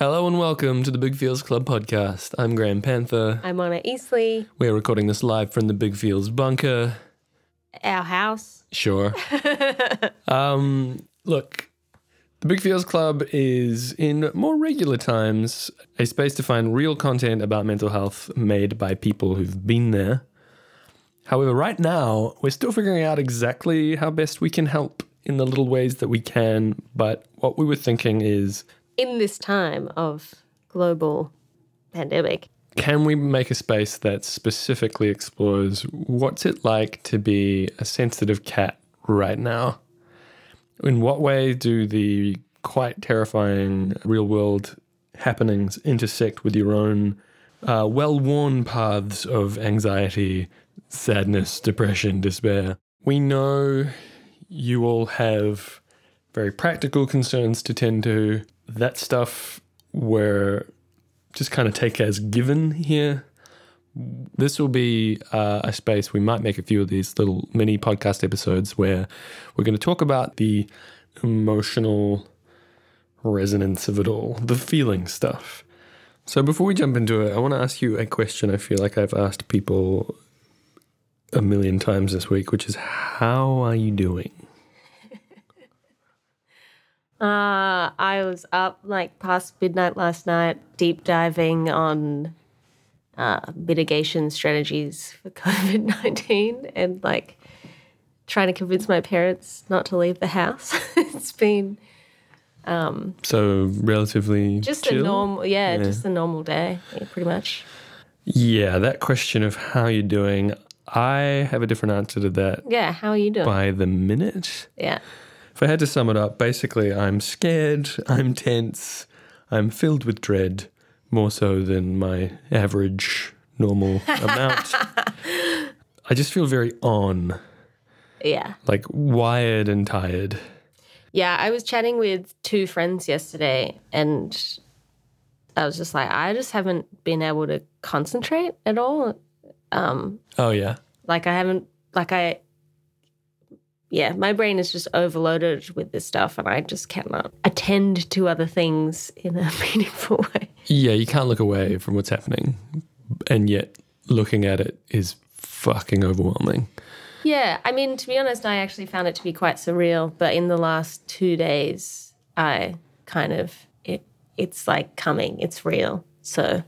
Hello and welcome to the Big Feels Club podcast. I'm Graham Panther. I'm Honor Eastly, We're recording this live from the Big Feels bunker. our house. Sure. um, look, the Big Feels Club is in more regular times a space to find real content about mental health made by people who've been there. However, right now, we're still figuring out exactly how best we can help in the little ways that we can. But what we were thinking is In this time of global pandemic, can we make a space that specifically explores what's it like to be a sensitive cat right now? In what way do the quite terrifying real world happenings intersect with your own uh, well worn paths of anxiety, sadness, depression, despair? We know you all have very practical concerns to tend to. That stuff we're just kind of take as given here. This will be uh, a space we might make a few of these little mini podcast episodes where we're going to talk about the emotional resonance of it all, the feeling stuff. So before we jump into it, I want to ask you a question I feel like I've asked people a million times this week, which is how are you doing? Uh, I was up like past midnight last night, deep diving on uh, mitigation strategies for COVID 19 and like trying to convince my parents not to leave the house. it's been So relatively just a chill? normal, yeah, just a normal day, yeah, pretty much. Yeah, that question of how you're doing, I have a different answer to that Yeah, how are you doing? by the minute. Yeah. If I had to sum it up, basically, I'm scared, I'm tense, I'm filled with dread, more so than my average normal amount. I just feel very on, Yeah. like wired and tired. Yeah, I was chatting with two friends yesterday and I was just like, I just haven't been able to concentrate at all. Um, Oh, yeah. Like, I haven't, like, I, yeah, my brain is just overloaded with this stuff and I just cannot attend to other things in a meaningful way. Yeah, you can't look away from what's happening, and yet looking at it is fucking overwhelming. Yeah, I mean, to be honest, I actually found it to be quite surreal. But in the last two days, I kind of it it's like coming, it's real. So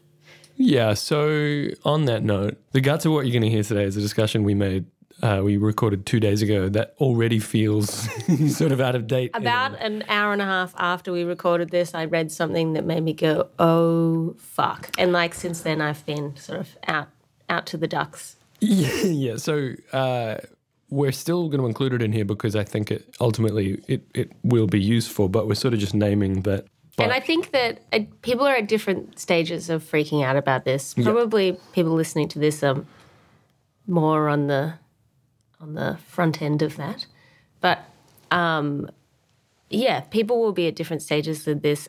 Yeah, so on that note, the guts of what you're going to hear today is a discussion we made, uh, we recorded two days ago that already feels sort of out of date. about an hour and a half after we recorded this, I read something that made me go, "Oh fuck!" And like since then, I've been sort of out out to the ducks. Yeah, yeah. So uh, we're still going to include it in here because I think it ultimately it, it will be useful, but we're sort of just naming that. But And I think that uh, people are at different stages of freaking out about this. Probably people listening to this are more on the on the front end of that, but um, yeah, people will be at different stages of this.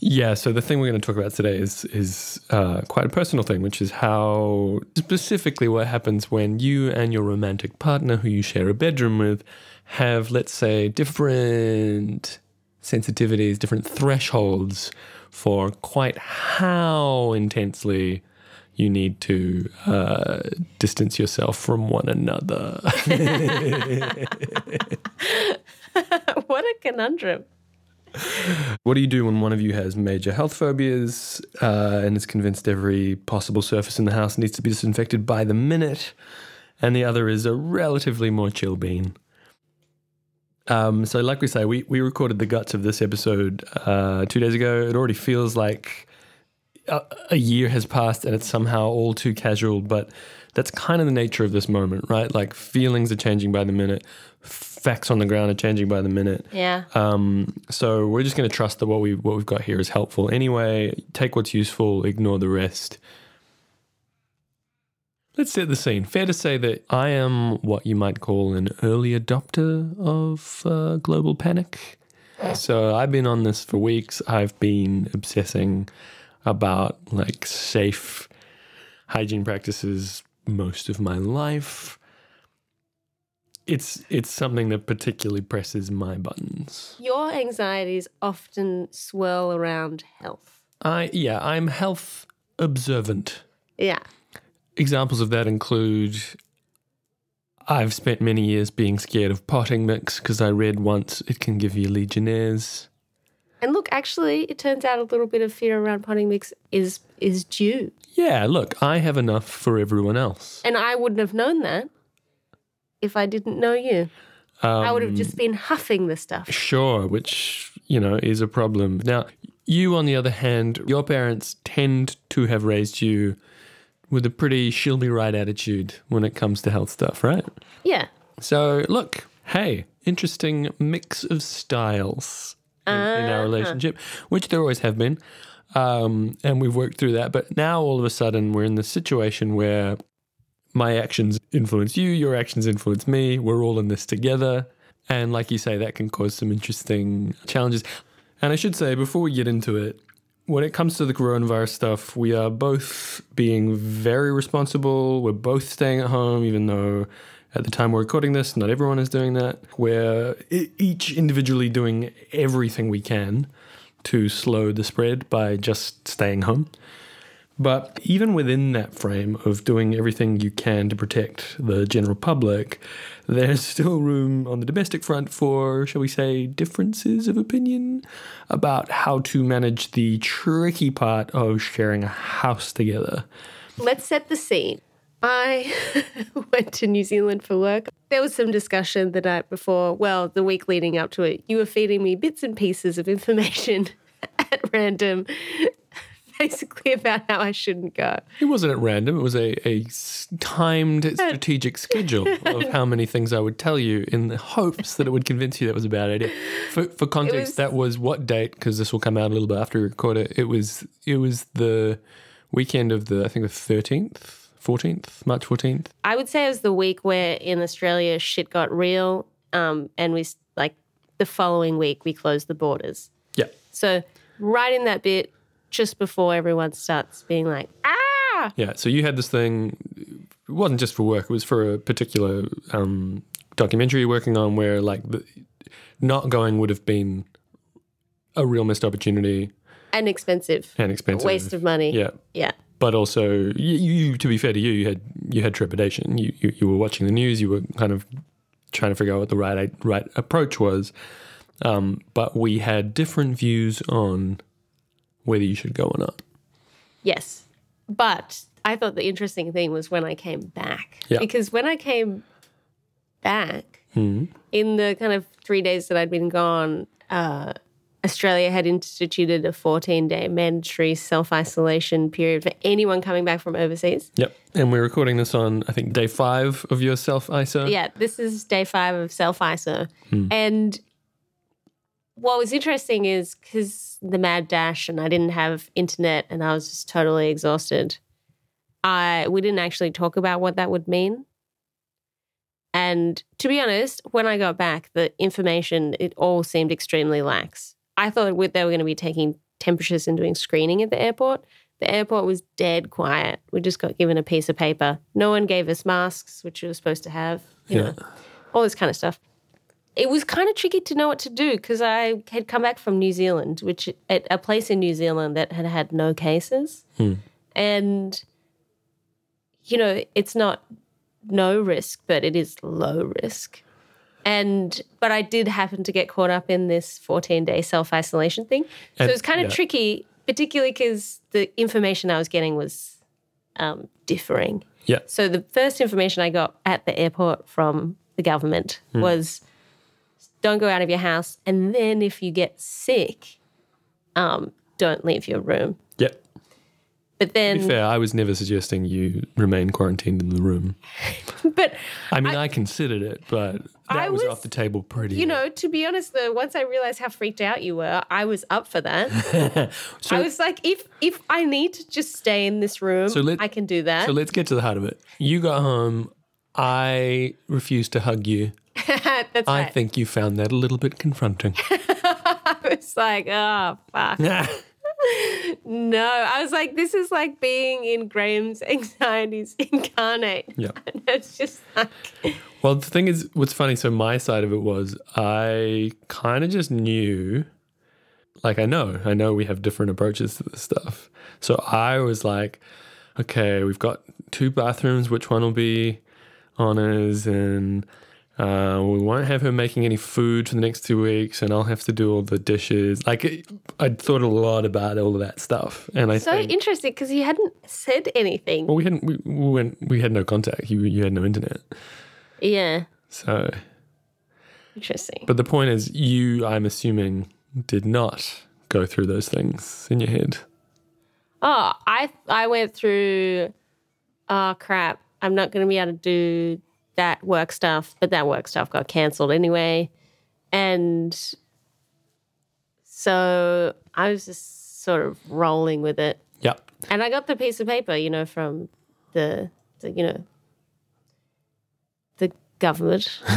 Yeah, so the thing we're going to talk about today is is uh, quite a personal thing, which is how specifically what happens when you and your romantic partner, who you share a bedroom with, have let's say different sensitivities, different thresholds for quite how intensely you need to uh, distance yourself from one another. what a conundrum! What do you do when one of you has major health phobias uh, and is convinced every possible surface in the house needs to be disinfected by the minute, and the other is a relatively more chill bean? Um, so, like we say, we, we recorded the guts of this episode uh, two days ago. It already feels like a, a year has passed and it's somehow all too casual, but that's kind of the nature of this moment, right? Like feelings are changing by the minute, facts on the ground are changing by the minute. Yeah, Um, so we're just going to trust that what we what we've got here is helpful anyway. Take what's useful, ignore the rest. Let's set the scene. Fair to say that I am what you might call an early adopter of uh, global panic. So I've been on this for weeks. I've been obsessing about like safe hygiene practices most of my life. It's it's something that particularly presses my buttons. your anxieties often swirl around health. I yeah, I'm health observant. Yeah. Examples of that include I've spent many years being scared of potting mix because I read once it can give you legionnaires. And look, actually, it turns out a little bit of fear around potting mix is is due. Yeah, look, I have enough for everyone else. And I wouldn't have known that if I didn't know you. I would have just um, been huffing the stuff. Sure, which, you know, is a problem. Now, you, on the other hand, your parents tend to have raised you with a pretty she'll be right attitude when it comes to health stuff, right? Yeah. So, look, hey, interesting mix of styles in, in our relationship, which there always have been. Um, and we've worked through that. But now all of a sudden, we're in this situation where my actions influence you, your actions influence me. We're all in this together. And like you say, that can cause some interesting challenges. And I should say, before we get into it, when it comes to the coronavirus stuff, we are both being very responsible. We're both staying at home, even though at the time we're recording this, not everyone is doing that. We're each individually doing everything we can to slow the spread by just staying home. But even within that frame of doing everything you can to protect the general public, there's still room on the domestic front for, shall we say, differences of opinion about how to manage the tricky part of sharing a house together. Let's set the scene. I went to New Zealand for work. There was some discussion the night before, well, the week leading up to it. You were feeding me bits and pieces of information at random, basically about how I shouldn't go. It wasn't at random, it was a, a timed uh, strategic schedule of how many things I would tell you in the hopes that it would convince you that was a bad idea. For, for context, was- that was what date? Because this will come out a little bit after we record it. It was it was the weekend of the I think the thirteenth, fourteenth, March fourteenth. I would say it was the week where in Australia shit got real. Um, and we, like, the following week, we closed the borders. Yeah, So, right in that bit, just before everyone starts being like, ah, yeah. So you had this thing. It wasn't just for work. It was for a particular um, documentary you're working on where like the, not going would have been a real missed opportunity and expensive, and expensive. waste of money. Yeah, Yeah. But also you, you to be fair to you, you had you had trepidation. You, you you were watching the news. You were kind of trying to figure out what the right right approach was. Um, but we had different views on whether you should go or not. Yes. But I thought the interesting thing was when I came back. Yeah. Because when I came back, Hmm. in the kind of three days that I'd been gone, uh, Australia had instituted a 14 day mandatory self isolation period for anyone coming back from overseas. Yep. And we're recording this on I think day five of your self ISO. Yeah, this is day five of self ISO. Hmm. And what was interesting is because the mad dash and I didn't have internet and I was just totally exhausted. I we didn't actually talk about what that would mean. And to be honest, when I got back, the information it all seemed extremely lax. I thought they were going to be taking temperatures and doing screening at the airport. The airport was dead quiet. We just got given a piece of paper. No one gave us masks, which we were supposed to have. You Yeah. know, all this kind of stuff. It was kind of tricky to know what to do because I had come back from New Zealand, which at a place in New Zealand that had had no cases, hmm. and you know it's not no risk, but it is low risk. And but I did happen to get caught up in this 14 day self isolation thing, so And- it was kind of yeah. tricky, particularly because the information I was getting was um, differing. Yeah. So the first information I got at the airport from the government Hmm. was don't go out of your house, and then if you get sick, um, don't leave your room. But To be fair, I was never suggesting you remain quarantined in the room. but I mean, I, considered it, but that I was, was- off the table pretty. you know, to be honest, though, once I realized how freaked out you were, I was up for that. so, I was like, if if I need to just stay in this room, So let- I can do that. so let's get to the heart of it. You got home. I refused to hug you. That's I right. think you found that a little bit confronting. I was like, oh fuck. No, I was like, this is like being in Graham's anxieties incarnate. Yeah. And it's just like, Well, the thing is, what's funny, so my side of it was I kind of just knew, like I know, I know we have different approaches to this stuff. So I was like, okay, we've got two bathrooms. Which one will be Honor's? And uh, we won't have her making any food for the next two weeks, and I'll have to do all the dishes. Like I'd thought a lot about all of that stuff, and I So think. interesting because he hadn't said anything. well, we hadn't. We, we went. We had no contact. You, you had no internet. Yeah, So, interesting. but the point is, you. I'm assuming did not go through those things in your head. Oh, I I went through. Oh crap! I'm not going to be able to do that work stuff, but that work stuff got cancelled anyway, and so I was just sort of rolling with it. Yep. And I got the piece of paper, you know, from the, the you know, the government.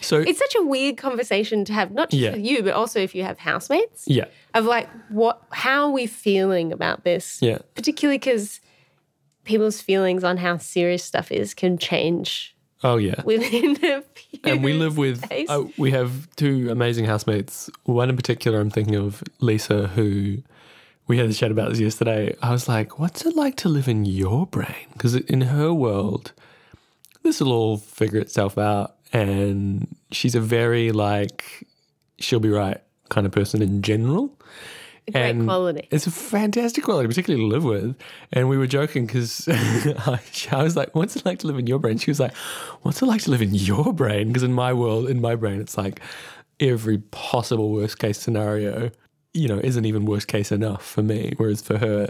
So It's such a weird conversation to have, not just Yeah. with you, but also if you have housemates. yeah, Of like, what? How are we feeling about this? yeah. Particularly because people's feelings on how serious stuff is can change Oh yeah. within a few. and we live with uh, we have two amazing housemates. One in particular i'm thinking of lisa who we had a chat about this yesterday. I was like what's it like to live in your brain? Because in her world this will all figure itself out. And she's a very like she'll be right kind of person in general Great and quality. It's a fantastic quality, particularly to live with. And we were joking because I, I was like, "What's it like to live in your brain?" She was like, "What's it like to live in your brain?" Because in my world, in my brain, it's like every possible worst case scenario, you know, isn't even worst case enough for me. Whereas for her,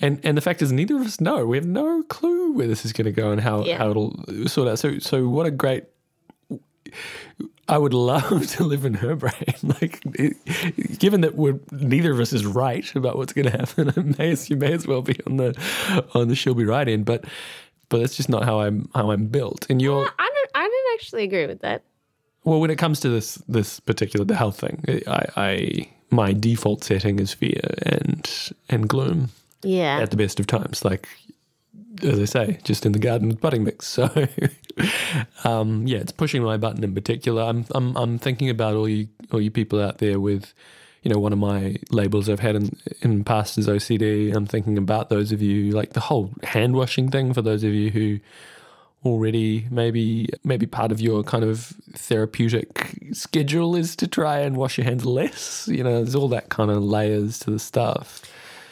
and and the fact is, neither of us know. We have no clue where this is going to go and how Yeah. how it'll sort out. So so what a great I would love to live in her brain. Like, it, given that we're neither of us is right about what's going to happen, it may as, you may as well be on the on the she'll be right in. But but that's just not how I'm how I'm built. And you're I don't. I don't actually agree with that. well when it comes to this this particular the health thing. I, I my default setting is fear and and gloom Yeah. at the best of times. Like as I say, just in the garden with potting mix. So um, yeah, it's pushing my button in particular. I'm I'm I'm thinking about all you all you people out there with you know, one of my labels I've had in in past is OCD. I'm thinking about those of you like the whole hand washing thing for those of you who already maybe maybe part of your kind of therapeutic schedule is to try and wash your hands less. You know, there's all that kind of layers to the stuff.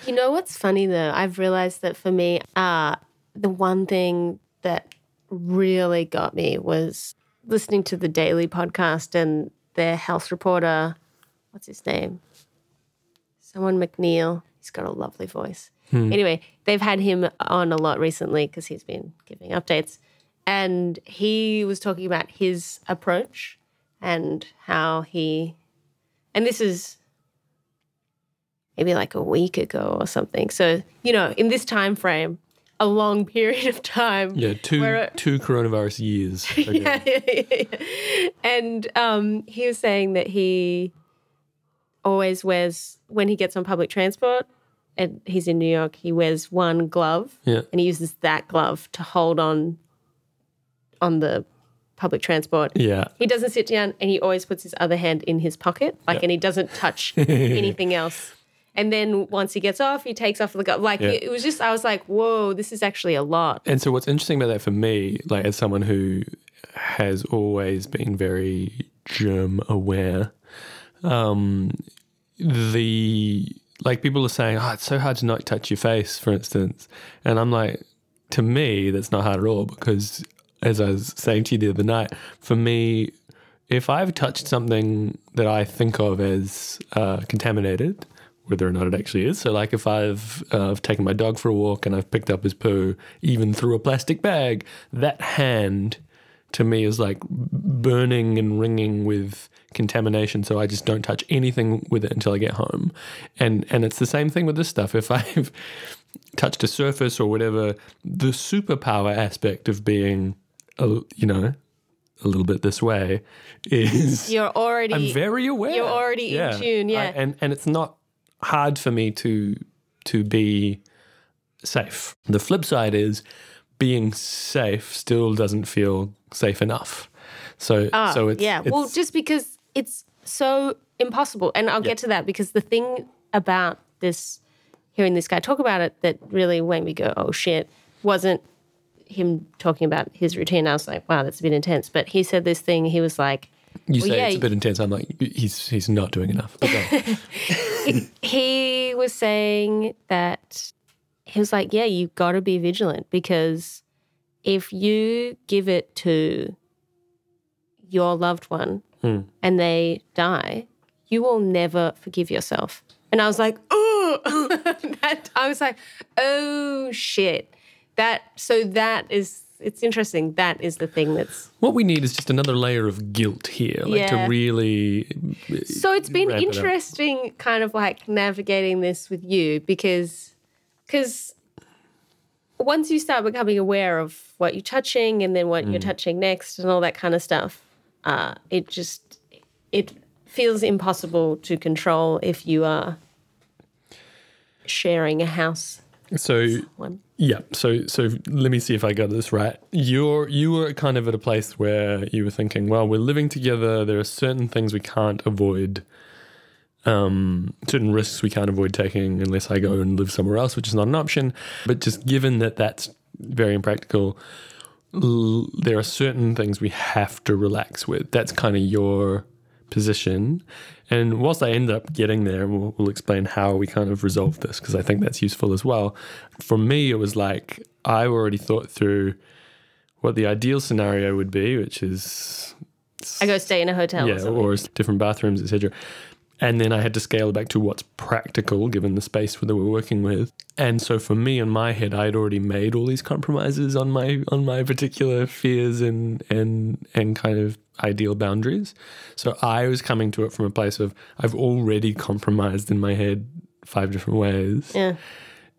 You know what's funny though? I've realized that for me, uh, the one thing that really got me was listening to the daily podcast and their health reporter, what's his name? Someone McNeil. He's got a lovely voice. Hmm. Anyway, they've had him on a lot recently because he's been giving updates. And he was talking about his approach and how he, and this is maybe like a week ago or something. So, you know, in this time frame, a long period of time. Yeah, two two coronavirus years. Yeah, yeah, yeah. And um, he was saying that he always wears, when he gets on public transport, and he's in New York, he wears one glove Yeah. and he uses that glove to hold on on the public transport. Yeah. He doesn't sit down and he always puts his other hand in his pocket, like, and he doesn't touch anything else. And then once he gets off, he takes off the glove. Like, Yeah. it was just, I was like, whoa, this is actually a lot. And so what's interesting about that for me, like as someone who has always been very germ aware, um, the like people are saying, oh, it's so hard to not touch your face, for instance. And I'm like, to me, that's not hard at all because as I was saying to you the other night, for me, if I've touched something that I think of as uh, contaminated, whether or not it actually is. So, like if I've uh, I've taken my dog for a walk and I've picked up his poo, even through a plastic bag, that hand to me is like burning and ringing with contamination. So I just don't touch anything with it until I get home. And and it's the same thing with this stuff. If I've touched a surface or whatever, the superpower aspect of being, a, you know, a little bit this way is You're already. I'm very aware. You're already in tune, yeah. I- and and it's not hard for me to to be safe. The flip side is being safe still doesn't feel safe enough. So Ah, so it's yeah. well, just because it's so impossible. And I'll get to that because the thing about this, hearing this guy talk about it, that really made me go, oh shit, wasn't him talking about his routine. I was like, wow, that's a bit intense. But he said this thing. He was like, You Well, say yeah, it's a bit intense. I'm like, he's he's not doing enough. He was saying that he was like, yeah, you've got to be vigilant because if you give it to your loved one Hmm. and they die, you will never forgive yourself. And I was like, oh, that, I was like, oh shit. That, so that is, it's interesting. That is the thing that's, what we need is just another layer of guilt here, like Yeah. to really. so it's been Ramp it interesting kind of like navigating this with you because, because once you start becoming aware of what you're touching and then what Mm. you're touching next and all that kind of stuff, uh, it just it feels impossible to control if you are sharing a house. So One. yeah, so so let me see if I got this right. You're you were kind of at a place where you were thinking, well, we're living together. There are certain things we can't avoid. Um, certain risks we can't avoid taking unless I go and live somewhere else, which is not an option. But just given that that's very impractical, l- there are certain things we have to relax with. That's kind of your position. And whilst I end up getting there, we'll, we'll explain how we kind of resolve this because I think that's useful as well. For me, it was like I already thought through what the ideal scenario would be, which is I go stay in a hotel. yeah, or or different bathrooms, etc. And then I had to scale it back to what's practical given the space that we're working with. And so for me in my head, I had already made all these compromises on my on my particular fears and and and kind of ideal boundaries. So I was coming to it from a place of I've already compromised in my head five different ways. yeah.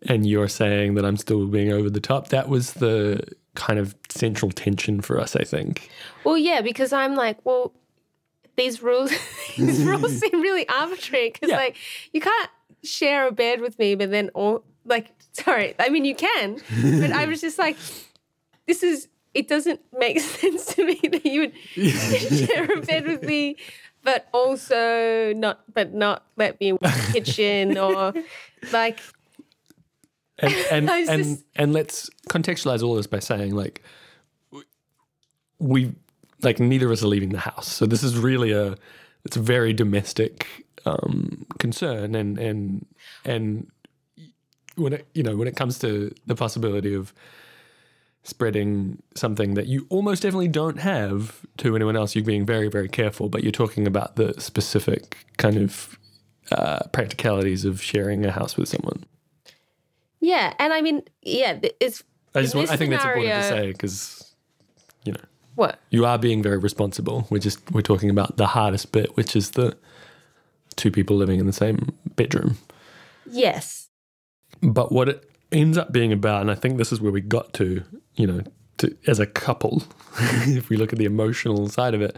And you're saying that I'm still being over the top. That was the kind of central tension for us, I think. Well, yeah, because I'm like, well, these rules, these rules seem really arbitrary. Because Yeah. like, you can't share a bed with me, but then all like, sorry, I mean you can, but I was just like, this is. It doesn't make sense to me that you would share a bed with me, but also not, but not let me in the kitchen or like, and and and, just- and let's contextualize all this by saying like we like neither of us are leaving the house. So this is really a it's a very domestic um concern and and and when it you know when it comes to the possibility of spreading something that you almost definitely don't have to anyone else you're being very very careful but you're talking about the specific kind of uh, practicalities of sharing a house with someone yeah. And I mean, yeah, it's I just want, I think that's important to say because you know what you are being very responsible. We're just we're talking about the hardest bit, which is the two people living in the same bedroom. yes, But what it ends up being about, and I think this is where we got to, you know, to, as a couple, if we look at the emotional side of it,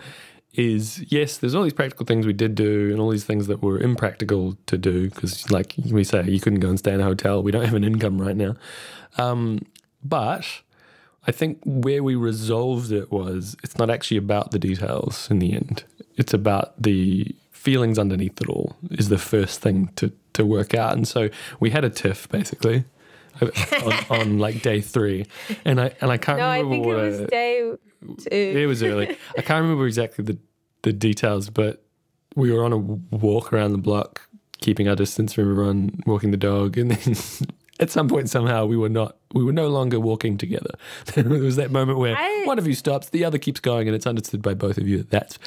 is yes, there's all these practical things we did do and all these things that were impractical to do because, like we say, you couldn't go and stay in a hotel. We don't have an income right now. Um, but I think where we resolved it was it's not actually about the details in the end. It's about the feelings underneath it all is the first thing to, to work out. And so we had a tiff basically on, on like day three. And I and I can't no, I remember think it what was I- day two. it was early. I can't remember exactly the, the details, but we were on a walk around the block, keeping our distance from everyone, walking the dog, and then at some point somehow we were not we were no longer walking together. there was that moment where I- one of you stops, the other keeps going, and it's understood by both of you that that's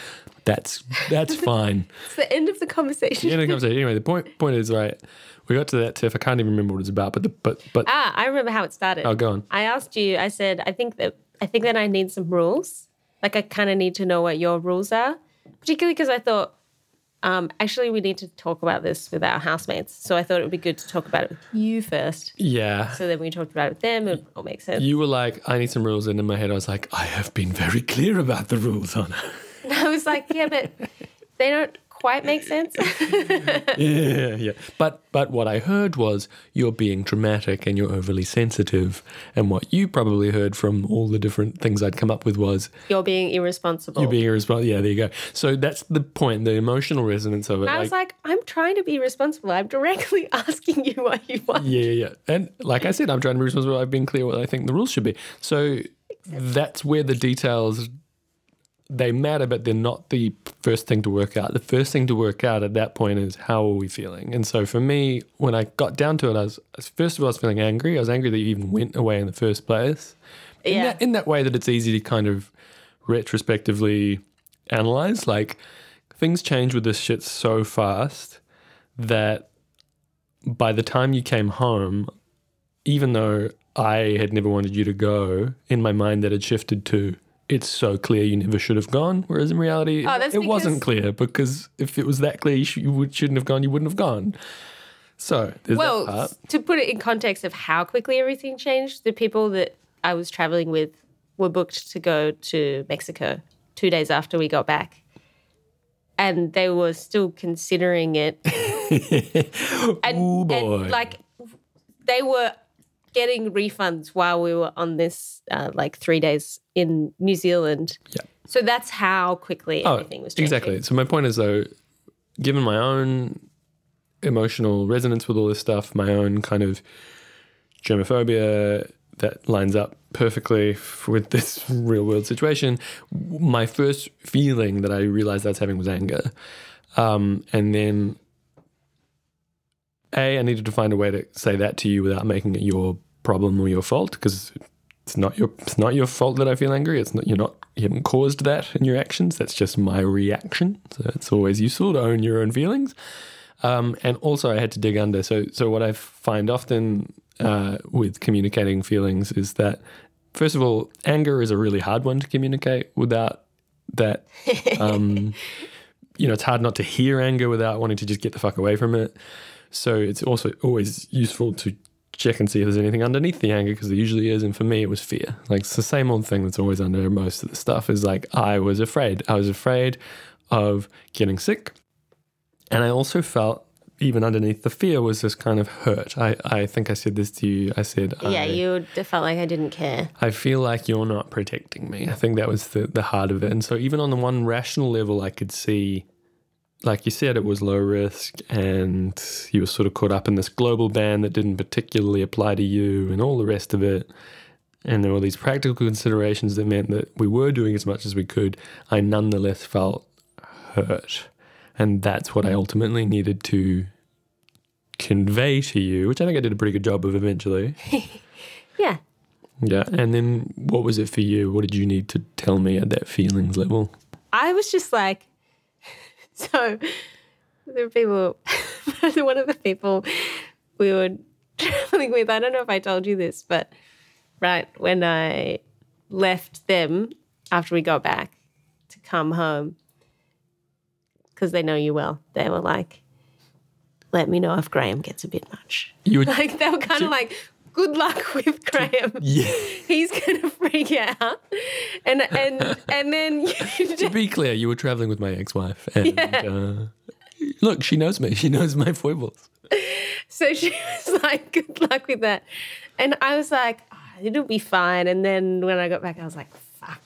that's that's fine. It's the end of the conversation. The end of the conversation. Anyway, the point point is right. We got to that tiff. I can't even remember what it's about, but the, but but Ah, I remember how it started. oh, go on. I asked you. I said, I think that I think that I need some rules. Like I kind of need to know what your rules are, particularly because I thought, um, actually, we need to talk about this with our housemates. So I thought it would be good to talk about it with you first. Yeah. So then we talked about it with them, it all makes sense. You were like, I need some rules, and in my head, I was like, I have been very clear about the rules, Honor. I was like, yeah, but they don't quite make sense. yeah, yeah. But but what I heard was you're being dramatic and you're overly sensitive. And what you probably heard from all the different things I'd come up with was You're being irresponsible. you're being irresponsible. Yeah, there you go. So that's the point, the emotional resonance of it. I was like, I'm trying to be responsible. I'm directly asking you what you want. Yeah, yeah, yeah. And like I said, I'm trying to be responsible. I've been clear what I think the rules should be. So that's where the details they matter, but they're not the first thing to work out. The first thing to work out at that point is how are we feeling? And so for me, when I got down to it, I was first of all I was feeling angry. I was angry that you even went away in the first place. In Yeah. that, in that way that it's easy to kind of retrospectively analyze. Like things change with this shit so fast that by the time you came home, even though I had never wanted you to go, in my mind that had shifted to it's so clear you never should have gone. Whereas in reality, Oh, it wasn't clear because if it was that clear, you, sh- you would, shouldn't have gone. You wouldn't have gone. So there's that Well, to put it in context of how quickly everything changed, the people that I was traveling with were booked to go to Mexico two days after we got back. And they were still considering it. and, Ooh, boy. and like they were getting refunds while we were on this uh, like three days in New Zealand. Yeah. So that's how quickly everything was changing. Oh, Exactly. So my point is though, given my own emotional resonance with all this stuff, my own kind of germophobia that lines up perfectly with this real world situation, my first feeling that I realized I was having was anger. Um, and then A, I needed to find a way to say that to you without making it your problem or your fault because it's not your it's not your fault that I feel angry. It's not you're not you haven't caused that in your actions. That's just my reaction. So it's always useful to own your own feelings. Um, and also, I had to dig under. So so what I find often uh, with communicating feelings is that first of all, anger is a really hard one to communicate without that. Um, you know, it's hard not to hear anger without wanting to just get the fuck away from it. So it's also always useful to check and see if there's anything underneath the anger because there usually is. And for me, it was fear. Like it's the same old thing that's always under most of the stuff is like I was afraid. I was afraid of getting sick. And I also felt even underneath the fear was this kind of hurt. I, I think I said this to you. I said, Yeah, I, you felt like I didn't care. I feel like you're not protecting me. I think that was the, the heart of it. And so, even on the one rational level, I could see, like you said, it was low risk and you were sort of caught up in this global ban that didn't particularly apply to you and all the rest of it. And there were these practical considerations that meant that we were doing as much as we could. I nonetheless felt hurt. And that's what I ultimately needed to convey to you, which I think I did a pretty good job of eventually. Yeah. Yeah. And then what was it for you? What did you need to tell me at that feelings level? I was just like, so there were people, one of the people we were traveling with, I don't know if I told you this, but right when I left them after we got back to come home, because they know you well, they were like, let me know if Graham gets a bit much. You were Like, they were kind of like, good luck with Graham. Yeah. He's gonna freak out, and and and then to be clear, you were traveling with my ex-wife, and uh, look, she knows me. She knows my foibles. So she was like, good luck with that. And I was like, "Oh, it'll be fine. And then when I got back, I was like, fuck.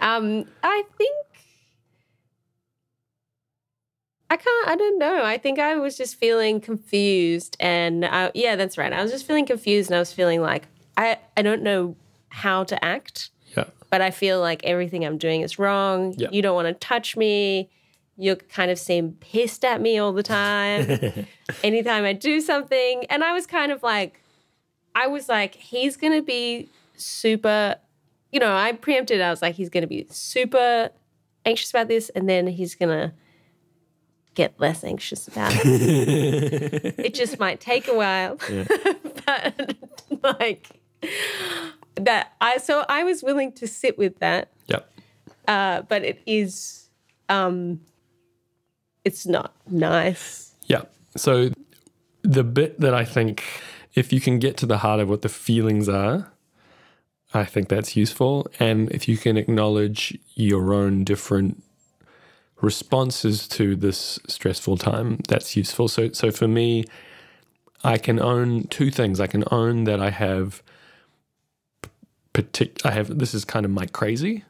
Um, I think, I can't, I don't know. I think I was just feeling confused. And I, yeah, that's right. I was just feeling confused and I was feeling like, I, I don't know how to act, Yeah. but I feel like everything I'm doing is wrong. Yeah. You don't want to touch me. You kind of seem pissed at me all the time anytime I do something. And I was kind of like, I was like, he's going to be super, you know, I preempted. I was like, he's going to be super anxious about this. And then he's going to get less anxious about it. it just might take a while. but like, that I, so I was willing to sit with that. Yeah. Uh, but it is, um, it's not nice. Yeah. So the bit that I think if you can get to the heart of what the feelings are, I think that's useful. And if you can acknowledge your own different responses to this stressful time that's useful. So so for me, I can own two things. I can own that I have partic- I have this is kind of my crazy.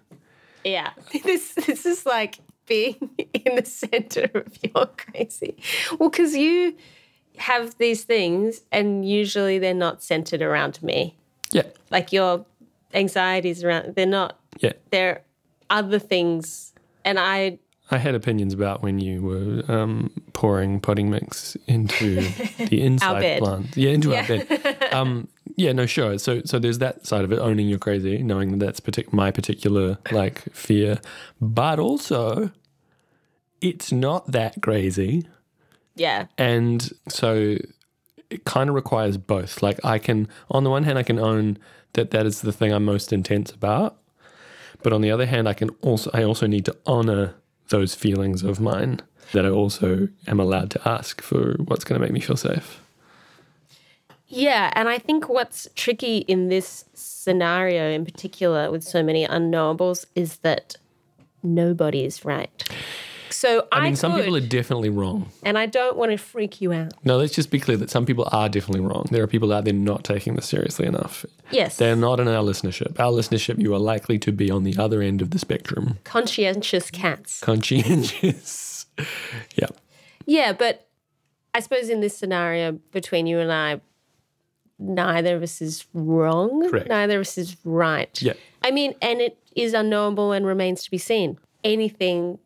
Yeah. This this is like being in the center of your crazy. Well, because you have these things and usually they're not centered around me. Yeah. Like your anxieties around they're not Yeah. they're other things and I I had opinions about when you were um, pouring potting mix into the inside plant. Yeah, into our bed. Um, yeah, no, sure. So, so there's that side of it, owning you're crazy, knowing that that's partic- my particular like fear, but also it's not that crazy, yeah. and so it kind of requires both. Like I can, on the one hand, I can own that that is the thing I'm most intense about, but on the other hand, I can also I also need to honor those feelings of mine that I also am allowed to ask for what's going to make me feel safe. Yeah, and I think what's tricky in this scenario in particular with so many unknowables is that nobody is right. So I, I mean, some people are definitely wrong. and I don't want to freak you out. No, let's just be clear that some people are definitely wrong. There are people out there not taking this seriously enough. Yes. They're not in our listenership. Our listenership, you are likely to be on the other end of the spectrum. conscientious cats. Conscientious. yeah. Yeah, but I suppose in this scenario between you and I, neither of us is wrong. Correct. Neither of us is right. Yeah. I mean, and it is unknowable and remains to be seen. Anything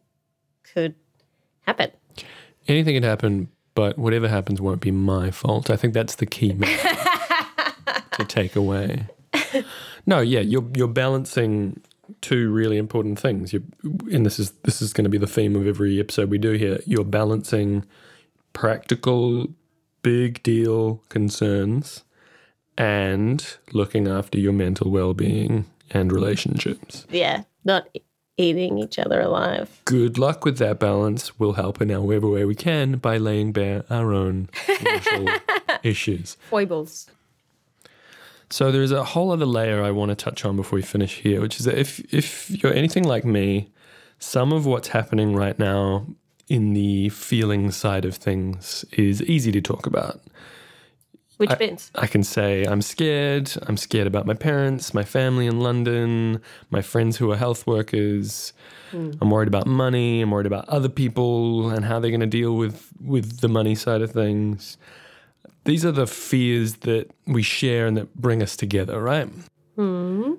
could happen. Anything could happen, but whatever happens won't be my fault. I think that's the key to take away. No, yeah, you're you're balancing two really important things. You and this is this is going to be the theme of every episode we do here. You're balancing practical big deal concerns and looking after your mental well-being and relationships. Yeah, not eating each other alive. Good luck with that balance. We'll help in however way we can by laying bare our own social issues. Foibles. So there's a whole other layer I want to touch on before we finish here, which is that if if you're anything like me, some of what's happening right now in the feeling side of things is easy to talk about. Which bits? I can say I'm scared. I'm scared about my parents, my family in London, my friends who are health workers. I'm worried about money. I'm worried about other people and how they're going to deal with with the money side of things. These are the fears that we share and that bring us together, right?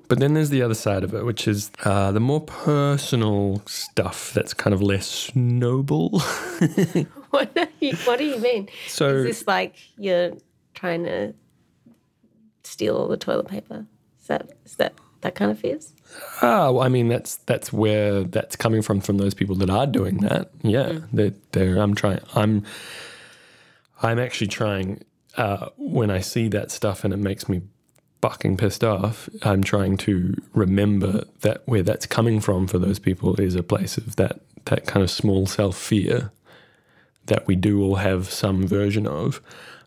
But then there's the other side of it, which is uh, the more personal stuff that's kind of less noble. What do you, what do you mean? so Is this like you're trying to steal all the toilet paper? Is that is that that kind of fears? Ah, well, I mean that's that's where that's coming from from those people that are doing that. Yeah, they're, they're I'm trying. I'm I'm actually trying. Uh, when I see that stuff and it makes me fucking pissed off, I'm trying to remember that where that's coming from for those people is a place of that that kind of small self fear that we do all have some version of.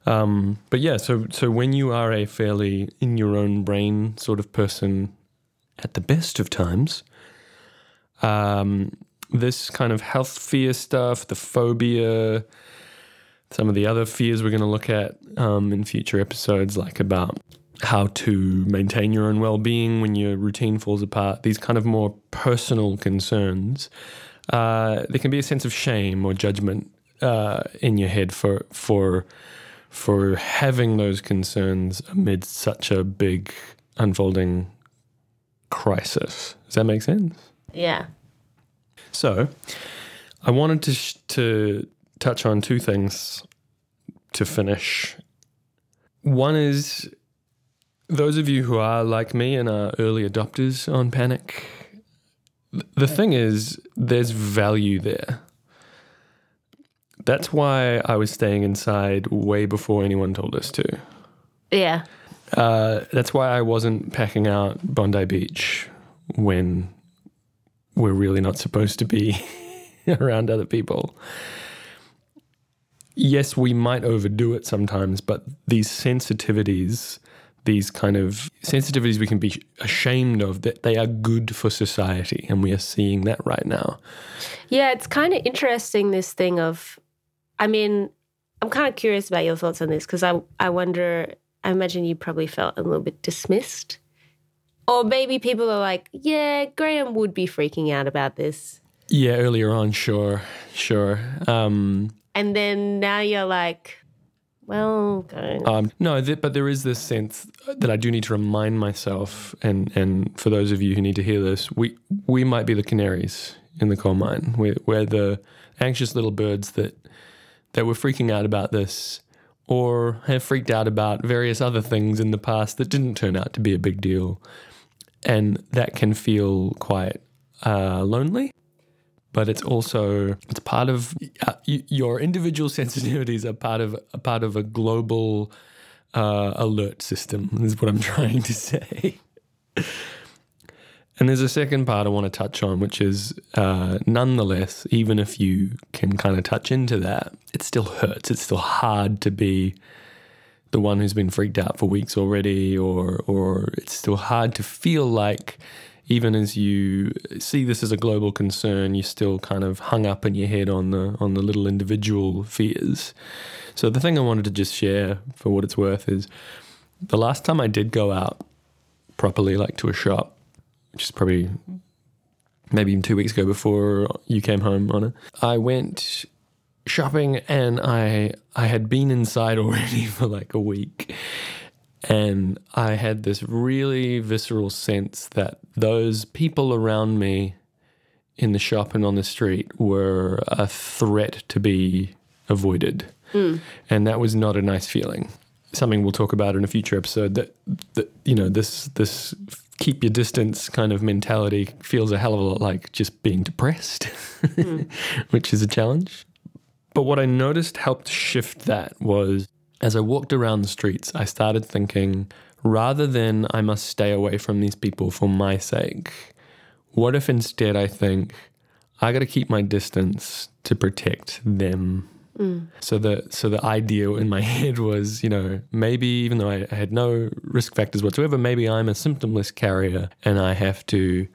Um, but yeah, so so when you are a fairly in your own brain sort of person at the best of times, um, this kind of health fear stuff, the phobia, some of the other fears we're going to look at um, in future episodes, like about how to maintain your own well-being when your routine falls apart. These kind of more personal concerns. Uh, there can be a sense of shame or judgment uh, in your head for for for having those concerns amid such a big unfolding crisis. Does that make sense? Yeah. So, I wanted to sh- to touch on two things to finish. One is those of you who are like me and are early adopters on panic. th- The thing is, there's value there. That's why I was staying inside way before anyone told us to. Yeah. Uh, that's why I wasn't packing out Bondi Beach when we're really not supposed to be around other people. Yes, we might overdo it sometimes, but these sensitivities these kind of sensitivities we can be ashamed of that they are good for society and we are seeing that right now Yeah, it's kind of interesting this thing of, I mean, I'm kind of curious about your thoughts on this because I, I wonder, I imagine you probably felt a little bit dismissed. Or maybe people are like, yeah, Graham would be freaking out about this. yeah earlier on sure sure um And then now you're like, well, okay. Um, no, th- but there is this sense that I do need to remind myself, and and for those of you who need to hear this, we we might be the canaries in the coal mine. We're, we're the anxious little birds that that were freaking out about this, or have freaked out about various other things in the past that didn't turn out to be a big deal, and that can feel quite uh, lonely but it's also it's part of uh, your individual sensitivities are part of a part of a global uh, alert system is what I'm trying to say. And there's a second part I want to touch on, which is uh, nonetheless, even if you can kind of touch into that, it still hurts. It's still hard to be the one who's been freaked out for weeks already, or or it's still hard to feel like even as you see this as a global concern, you're still kind of hung up in your head on the on the little individual fears. So the thing I wanted to just share for what it's worth is the last time I did go out properly, like to a shop, which is probably maybe even two weeks ago before you came home on it, I went shopping and I I had been inside already for like a week. And I had this really visceral sense that those people around me in the shop and on the street were a threat to be avoided. Hmm. And that was not a nice feeling. Something we'll talk about in a future episode that, that you know, this this keep your distance kind of mentality feels a hell of a lot like just being depressed, which is a challenge. But what I noticed helped shift that was as I walked around the streets, I started thinking rather than I must stay away from these people for my sake, what if instead I think I got to keep my distance to protect them? So the so the idea in my head was, you know, maybe even though I, I had no risk factors whatsoever, maybe I'm a symptomless carrier and I have to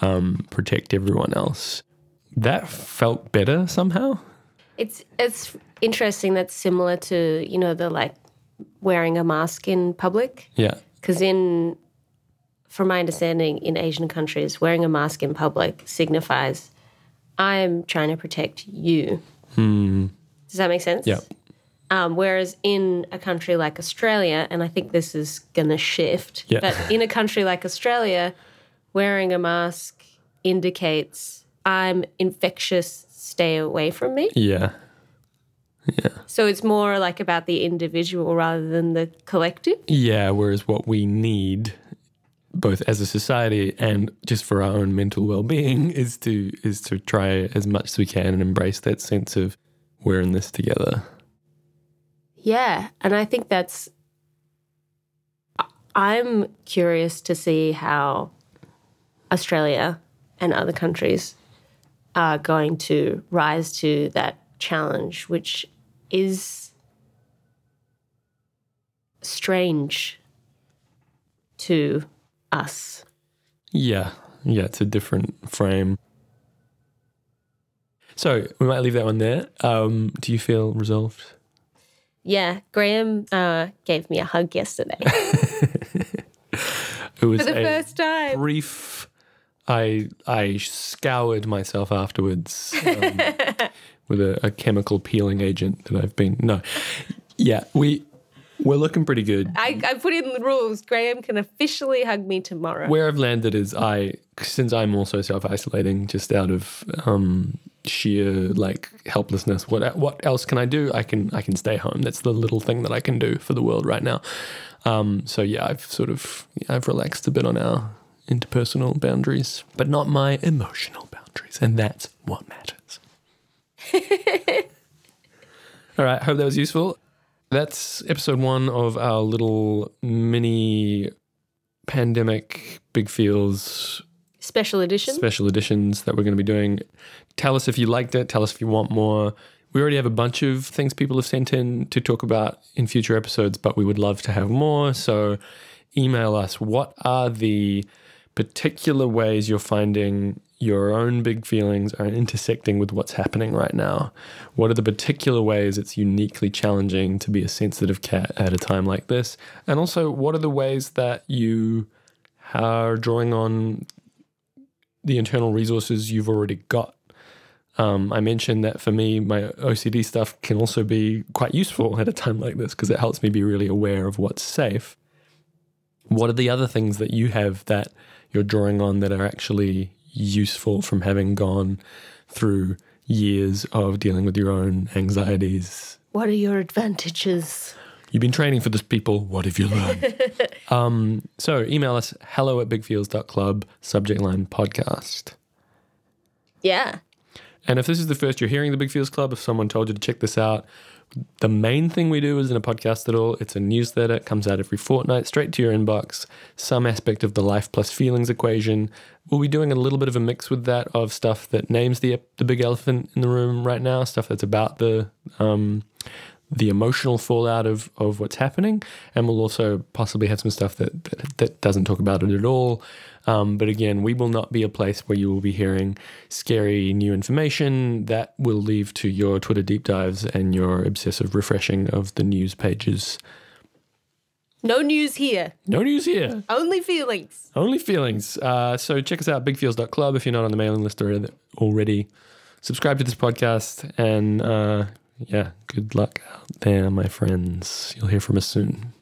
um, protect everyone else. That felt better somehow. It's it's interesting. That's similar to you know the like wearing a mask in public Yeah. because in from my understanding in Asian countries, wearing a mask in public signifies I am trying to protect you. Does that make sense? Yeah. Um, whereas in a country like Australia, and I think this is going to shift, Yeah. but in a country like Australia, wearing a mask indicates I'm infectious, stay away from me. Yeah. Yeah. So it's more like about the individual rather than the collective. Yeah, whereas what we need both as a society and just for our own mental well-being is to is to try as much as we can and embrace that sense of we're in this together. Yeah. And I think that's, I'm curious to see how Australia and other countries are going to rise to that challenge, which is strange to us. Yeah. Yeah, it's a different frame. So we might leave that one there. Um, do you feel resolved? Yeah, Graham uh, gave me a hug yesterday It was for the a first time. brief. I I scoured myself afterwards um, with a, a chemical peeling agent that I've been no, yeah we we're looking pretty good. I, I put in the rules. Graham can officially hug me tomorrow. Where I've landed is I since I'm also self isolating just out of um, sheer like helplessness. What what else can I do? I can I can stay home. That's the little thing that I can do for the world right now. Um, so yeah, I've sort of I've relaxed a bit on our interpersonal boundaries, but not my emotional boundaries, and that's what matters. All right, hope that was useful. That's episode one of our little mini pandemic big feels Special edition. special editions that we're going to be doing. Tell us if you liked it. Tell us if you want more. We already have a bunch of things people have sent in to talk about in future episodes, but we would love to have more. So email us what are the particular ways you're finding your own big feelings are intersecting with what's happening right now. What are the particular ways it's uniquely challenging to be a sensitive cat at a time like this? And also, what are the ways that you are drawing on the internal resources you've already got? Um, I mentioned that for me, my OCD stuff can also be quite useful at a time like this because it helps me be really aware of what's safe. What are the other things that you have that you're drawing on that are actually useful from having gone through years of dealing with your own anxieties? What are your advantages? You've been training for this, people. What have you learned? um, so email us hello at bigfeels.club, subject line podcast. Yeah. And if this is the first you're hearing the Big Feels Club, if someone told you to check this out, the main thing we do isn't a podcast at all. It's a newsletter. It comes out every fortnight, straight to your inbox. Some aspect of the life plus feelings equation. We'll be doing a little bit of a mix with that of stuff that names the the big elephant in the room right now, stuff that's about the um, the emotional fallout of of what's happening, and we'll also possibly have some stuff that that, that doesn't talk about it at all. Um, but again, we will not be a place where you will be hearing scary new information that will leave to your Twitter deep dives and your obsessive refreshing of the news pages. No news here. No news here. Only feelings. Only feelings. Uh, so check us out, bigfeels.club if you're not on the mailing list already. Subscribe to this podcast and uh, yeah, good luck out there, my friends. You'll hear from us soon.